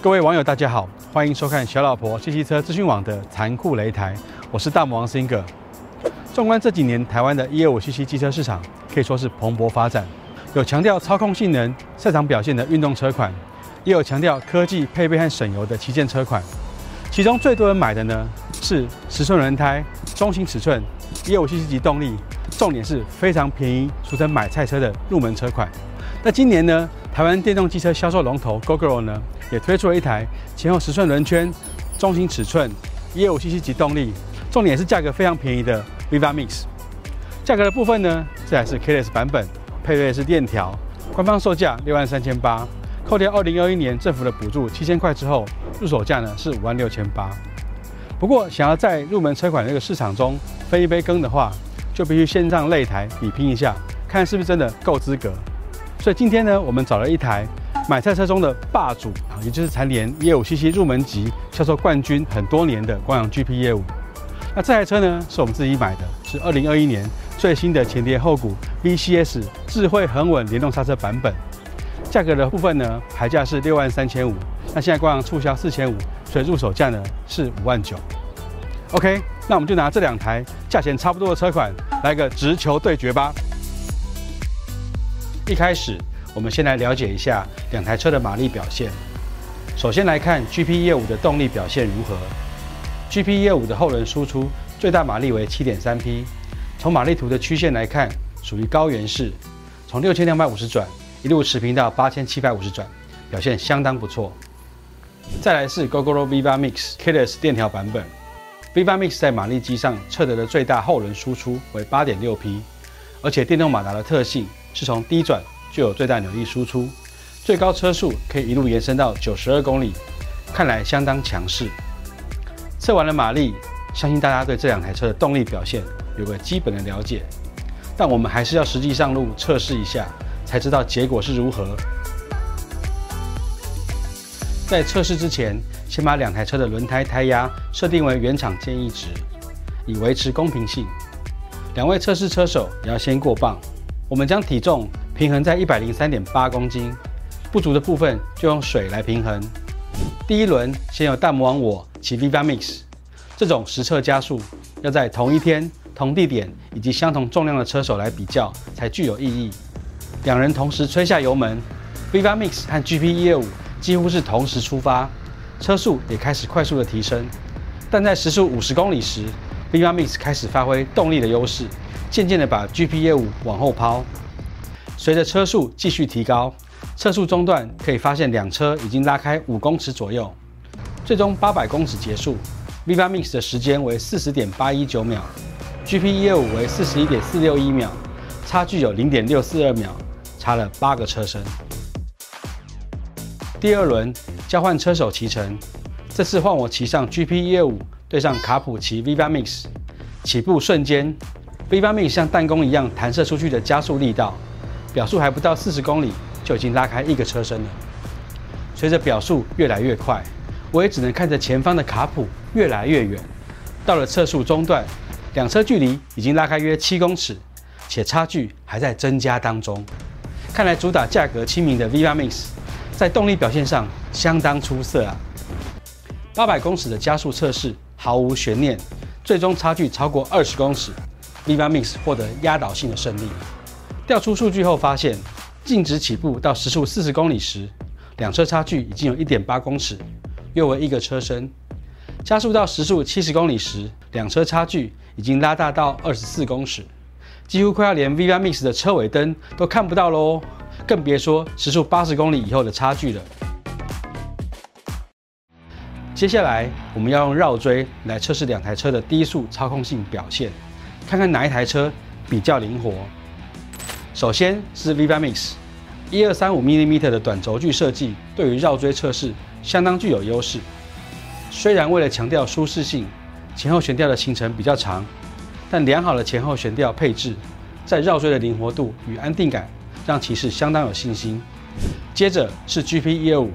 各位网友，大家好，欢迎收看小老婆汽机车资讯网的残酷擂台，我是大魔王 Singer。纵观这几年台湾的 125cc 机车市场，可以说是蓬勃发展，有强调操控性能、赛场表现的运动车款，也有强调科技配备和省油的旗舰车款。其中最多人买的呢是十寸轮胎、中型尺寸、，1.5cc 级动力，重点是非常便宜，俗称买菜车的入门车款。那今年呢，台湾电动机车销售龙头 GoGo 呢，也推出了一台前后十寸轮圈、中型尺寸、，1.5cc 级动力，重点是价格非常便宜的 Viva Mix。价格的部分呢，这台是 KLS 版本，配备的是链条，官方售价六万三千八，扣掉二零二一年政府的补助七千块之后，入手价呢是五万六千八。不过，想要在入门车款这个市场中分一杯羹的话，就必须先上擂台比拼一下，看是不是真的够资格。所以今天呢，我们找了一台买菜车中的霸主啊，也就是蝉联 125cc 入门级销售冠军很多年的光阳 GP 业务。那这台车呢，是我们自己买的，是2021年最新的前碟后鼓 VCS 智慧恒稳联动刹车版本。价格的部分呢，牌价是六万三千五，那现在官网促销四千五，所以入手价呢是五万九。OK，那我们就拿这两台价钱差不多的车款来个直球对决吧。一开始，我们先来了解一下两台车的马力表现。首先来看 GP 业务的动力表现如何。GP 业务的后轮输出最大马力为7.3匹，从马力图的曲线来看，属于高原式，从6250转一路持平到8750转，表现相当不错。再来是 GoGoRo Viva Mix Keyless 电条版本，V8 Mix 在马力机上测得的最大后轮输出为8.6匹，而且电动马达的特性。是从低转就有最大扭力输出，最高车速可以一路延伸到九十二公里，看来相当强势。测完了马力，相信大家对这两台车的动力表现有个基本的了解。但我们还是要实际上路测试一下，才知道结果是如何。在测试之前，先把两台车的轮胎胎压设定为原厂建议值，以维持公平性。两位测试车手也要先过磅。我们将体重平衡在一百零三点八公斤，不足的部分就用水来平衡。第一轮先由大魔王我骑 Viva Mix，这种实测加速要在同一天、同地点以及相同重量的车手来比较才具有意义。两人同时吹下油门，Viva Mix 和 GP 一二五几乎是同时出发，车速也开始快速的提升。但在时速五十公里时，V8 Mix 开始发挥动力的优势。渐渐地把 GP 业务往后抛，随着车速继续提高，测速中段可以发现两车已经拉开五公尺左右，最终八百公尺结束，V8 Mix 的时间为四十点八一九秒，GP 业务为四十一点四六一秒，差距有零点六四二秒，差了八个车身。第二轮交换车手骑乘，这次换我骑上 GP 业务对上卡普骑 V8 Mix，起步瞬间。，V8 Mix 像弹弓一样弹射出去的加速力道，表速还不到四十公里就已经拉开一个车身了。随着表速越来越快，我也只能看着前方的卡普越来越远。到了测速中段，两车距离已经拉开约七公尺，且差距还在增加当中。看来主打价格亲民的 V8 Mix 在动力表现上相当出色啊！八百公尺的加速测试毫无悬念，最终差距超过二十公尺。Viva Mix 获得压倒性的胜利。调出数据后发现，静止起步到时速四十公里时，两车差距已经有一点八公尺，约为一个车身；加速到时速七十公里时，两车差距已经拉大到二十四公尺，几乎快要连 Viva Mix 的车尾灯都看不到喽，更别说时速八十公里以后的差距了。接下来，我们要用绕锥来测试两台车的低速操控性表现。看看哪一台车比较灵活。首先是 Viva Mix，一二三五 mm 的短轴距设计，对于绕锥测试相当具有优势。虽然为了强调舒适性，前后悬吊的行程比较长，但良好的前后悬吊配置，在绕锥的灵活度与安定感，让骑士相当有信心。接着是 GP 一二五，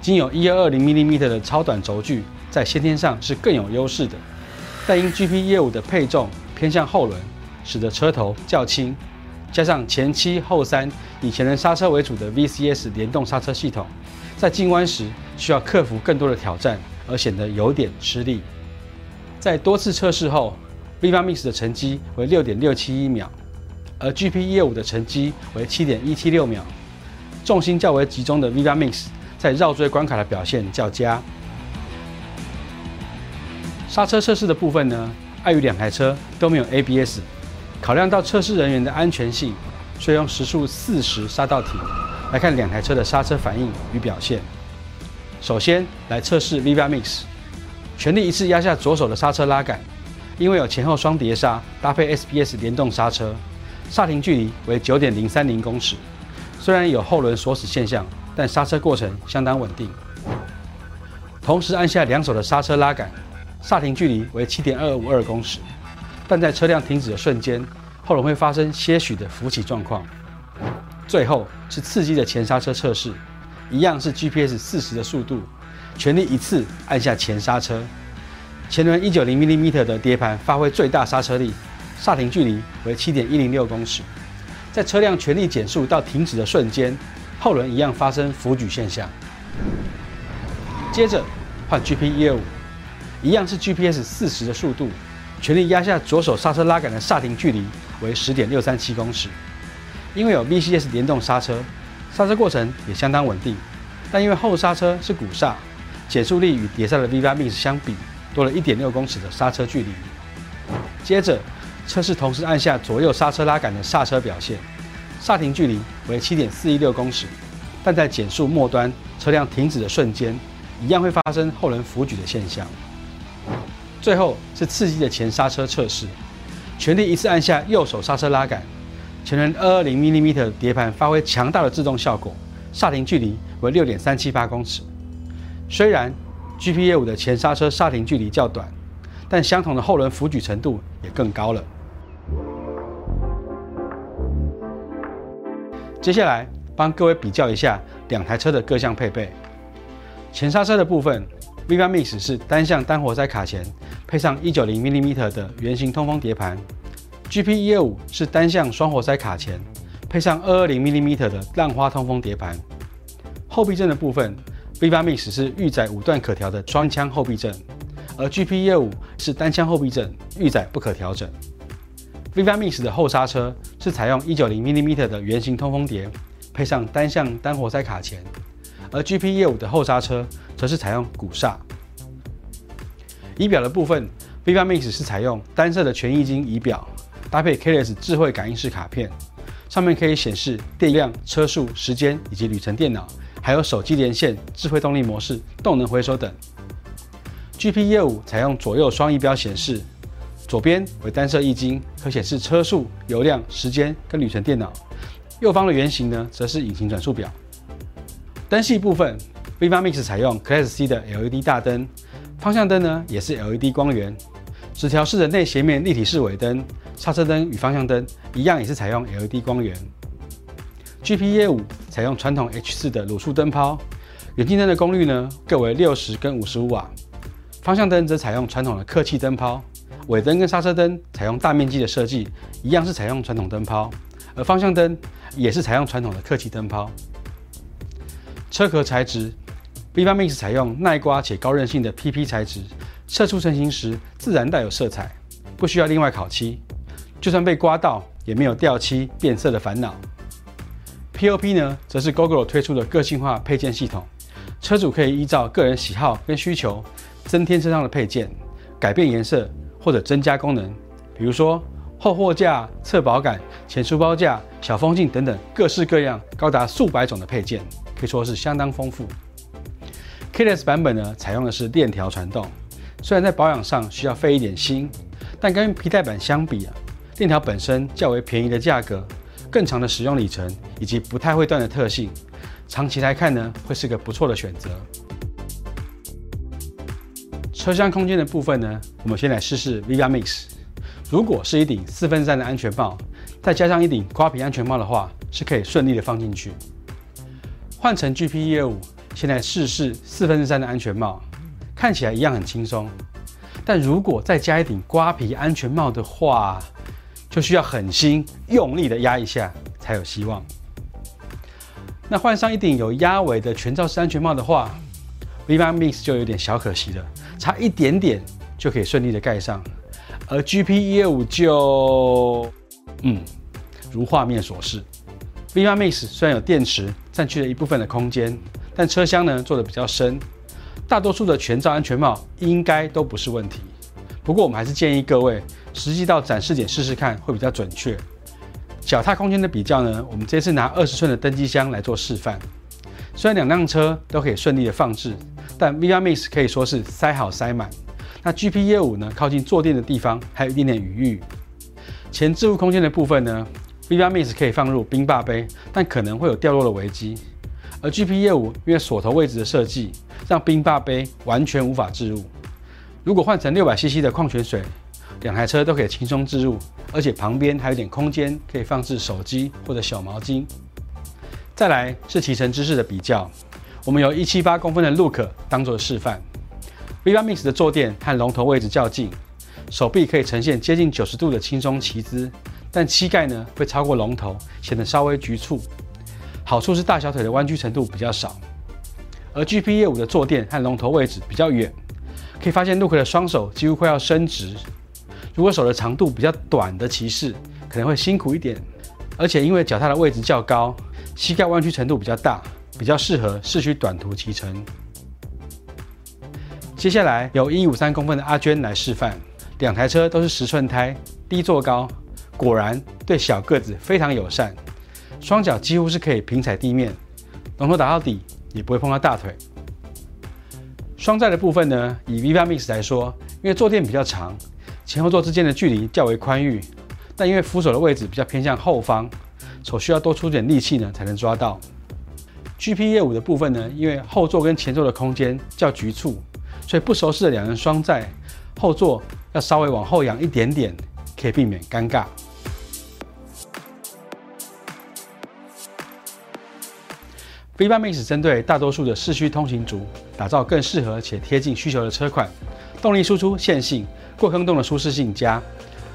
仅有一二二零 mm 的超短轴距，在先天上是更有优势的，但因 GP 一二五的配重。偏向后轮，使得车头较轻，加上前七后三以前轮刹车为主的 VCS 联动刹车系统，在进弯时需要克服更多的挑战，而显得有点吃力。在多次测试后，Viva Mix 的成绩为六点六七一秒，而 GP 业务的成绩为七点一七六秒。重心较为集中的 Viva Mix 在绕锥关卡的表现较佳。刹车测试的部分呢，碍于两台车都没有 ABS，考量到测试人员的安全性，所以用时速四十刹到停。来看两台车的刹车反应与表现。首先来测试 Viva Mix，全力一次压下左手的刹车拉杆，因为有前后双碟刹搭配 SBS 联动刹车，刹停距离为九点零三零公尺。虽然有后轮锁死现象，但刹车过程相当稳定。同时按下两手的刹车拉杆，刹停距离为七点二五二公尺，但在车辆停止的瞬间，后轮会发生些许的浮起状况。最后是刺激的前刹车测试，一样是 GPS 四十的速度，全力一次按下前刹车，前轮一九零 mm 的碟盘发挥最大刹车力，刹停距离为七点一零六公尺，在车辆全力减速到停止的瞬间，后轮一样发生浮举现象。接着换 GP 一二五，一样是 GPS 四十的速度，全力压下左手刹车拉杆的刹停距离为十点六三七公尺。因为有 VCS 联动刹车，刹车过程也相当稳定。但因为后刹车是鼓刹，减速力与碟刹的 Viva Mix 相比多了一点六公尺的刹车距离。接着测试同时按下左右刹车拉杆的刹车表现，刹停距离为七点四一六公尺，但在减速末端车辆停止的瞬间，一样会发生后轮浮举的现象。最后是刺激的前刹车测试，全力一次按下右手刹车拉杆。前轮二二零 mm 碟盘发挥强大的制动效果，刹停距离为六点三七八公尺。虽然 GPA 5的前刹车刹停距离较短，但相同的后轮浮举程度也更高了。接下来帮各位比较一下两台车的各项配备。前刹车的部分，V8 Mix 是单向单活塞卡钳，配上一九零 mm 的圆形通风碟盘。GP 一二五是单向双活塞卡钳，配上二二零 mm 的浪花通风碟盘。后避震的部分，V8 Mix 是预载五段可调的双腔后避震，而 GP 业务是单腔后避震，预载不可调整。Viva Mix 的后刹车是采用一九零 mm 的圆形通风碟，配上单向单活塞卡钳，而 GP 业务的后刹车则是采用鼓刹。仪表的部分，Viva Mix 是采用单色的全液晶仪表。搭配 KLS 智慧感应式卡片，上面可以显示电量、车速、时间以及旅程电脑，还有手机连线、智慧动力模式、动能回收等。GP 业务采用左右双仪表显示，左边为单色液晶，可显示车速、油量、时间跟旅程电脑；右方的圆形呢，则是引擎转速表。灯系部分，Viva Mix 采用 Class C 的 LED 大灯，方向灯呢也是 LED 光源，直条式的内斜面立体式尾灯。刹车灯与方向灯一样，也是采用 LED 光源。GP 业务采用传统 H 四的卤素灯泡，远近灯的功率呢各为六十跟五十五瓦。方向灯则采用传统的客气灯泡，尾灯跟刹车灯采用大面积的设计，一样是采用传统灯泡，而方向灯也是采用传统的客气灯泡。车壳材质，Viva Mix 采用耐刮且高韧性的 PP 材质，射出成型时自然带有色彩，不需要另外烤漆。就算被刮到，也没有掉漆变色的烦恼。POP 呢，则是 Google 推出的个性化配件系统，车主可以依照个人喜好跟需求，增添车上的配件，改变颜色或者增加功能。比如说后货架、侧保杆、前书包架、小风镜等等，各式各样，高达数百种的配件，可以说是相当丰富。KLS 版本呢，采用的是链条传动，虽然在保养上需要费一点心，但跟皮带版相比啊。链条本身较为便宜的价格，更长的使用里程以及不太会断的特性，长期来看呢，会是个不错的选择。车厢空间的部分呢，我们先来试试 Viva Mix。如果是一顶四分之三的安全帽，再加上一顶瓜皮安全帽的话，是可以顺利的放进去。换成 GP 业务，先来试试四分之三的安全帽，看起来一样很轻松。但如果再加一顶瓜皮安全帽的话，就需要狠心用力的压一下才有希望。那换上一顶有压尾的全罩式安全帽的话，，Viva Mix 就有点小可惜了，差一点点就可以顺利的盖上，而 GP 一二五就，嗯，如画面所示，Viva Mix 虽然有电池占据了一部分的空间，但车厢呢做的比较深，大多数的全罩安全帽应该都不是问题。不过我们还是建议各位实际到展示点试试看，会比较准确。脚踏空间的比较呢，我们这次拿二十寸的登机箱来做示范。虽然两辆车都可以顺利的放置，但 VR Mix 可以说是塞好塞满。那 GP 业五呢，靠近坐垫的地方还有一点点余裕。前置物空间的部分呢，VR Mix 可以放入冰霸杯，但可能会有掉落的危机。而 GP 业五因为锁头位置的设计，让冰霸杯完全无法置入。如果换成六百 CC 的矿泉水，两台车都可以轻松置入，而且旁边还有点空间可以放置手机或者小毛巾。再来是骑乘姿势的比较，我们有一七八公分的 Look 当做示范。Viva Mix 的坐垫和龙头位置较近，手臂可以呈现接近九十度的轻松骑姿，但膝盖呢会超过龙头，显得稍微局促。好处是大小腿的弯曲程度比较少，而 GP 业五的坐垫和龙头位置比较远。可以发现，陆克的双手几乎快要伸直。如果手的长度比较短的骑士，可能会辛苦一点。而且因为脚踏的位置较高，膝盖弯曲程度比较大，比较适合市区短途骑乘。接下来由一五三公分的阿娟来示范，两台车都是十寸胎，低坐高，果然对小个子非常友善。双脚几乎是可以平踩地面，龙头打到底也不会碰到大腿。双载的部分呢，以 Viva Mix 来说，因为坐垫比较长，前后座之间的距离较为宽裕，但因为扶手的位置比较偏向后方，手需要多出点力气呢才能抓到。GP 业务的部分呢，因为后座跟前座的空间较局促，所以不熟悉的两人双载，后座要稍微往后仰一点点，可以避免尴尬。Viva Mix 针对大多数的市区通行族，打造更适合且贴近需求的车款，动力输出线性，过坑洞的舒适性佳，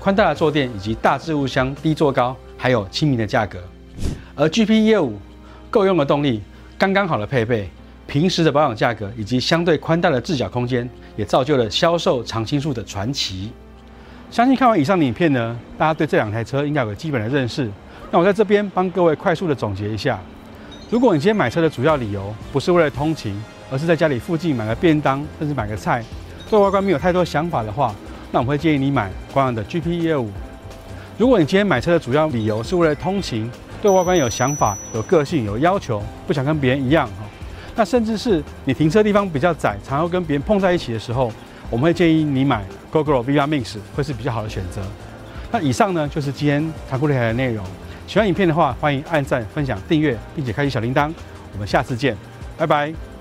宽大的坐垫以及大置物箱低坐高，还有亲民的价格。而 GP 业务够用的动力，刚刚好的配备，平时的保养价格以及相对宽大的置脚空间，也造就了销售常青树的传奇。相信看完以上的影片呢，大家对这两台车应该有个基本的认识。那我在这边帮各位快速的总结一下。如果你今天买车的主要理由不是为了通勤，而是在家里附近买个便当，甚至买个菜，对外观没有太多想法的话，那我们会建议你买光阳的 GP 一二五。如果你今天买车的主要理由是为了通勤，对外观有想法、有个性、有要求，不想跟别人一样哈，那甚至是你停车地方比较窄，常要跟别人碰在一起的时候，我们会建议你买 GoGo Viva Mix 会是比较好的选择。那以上呢就是今天谈酷擂台的内容。喜欢影片的话，欢迎按赞、分享、订阅，并且开启小铃铛。我们下次见，拜拜。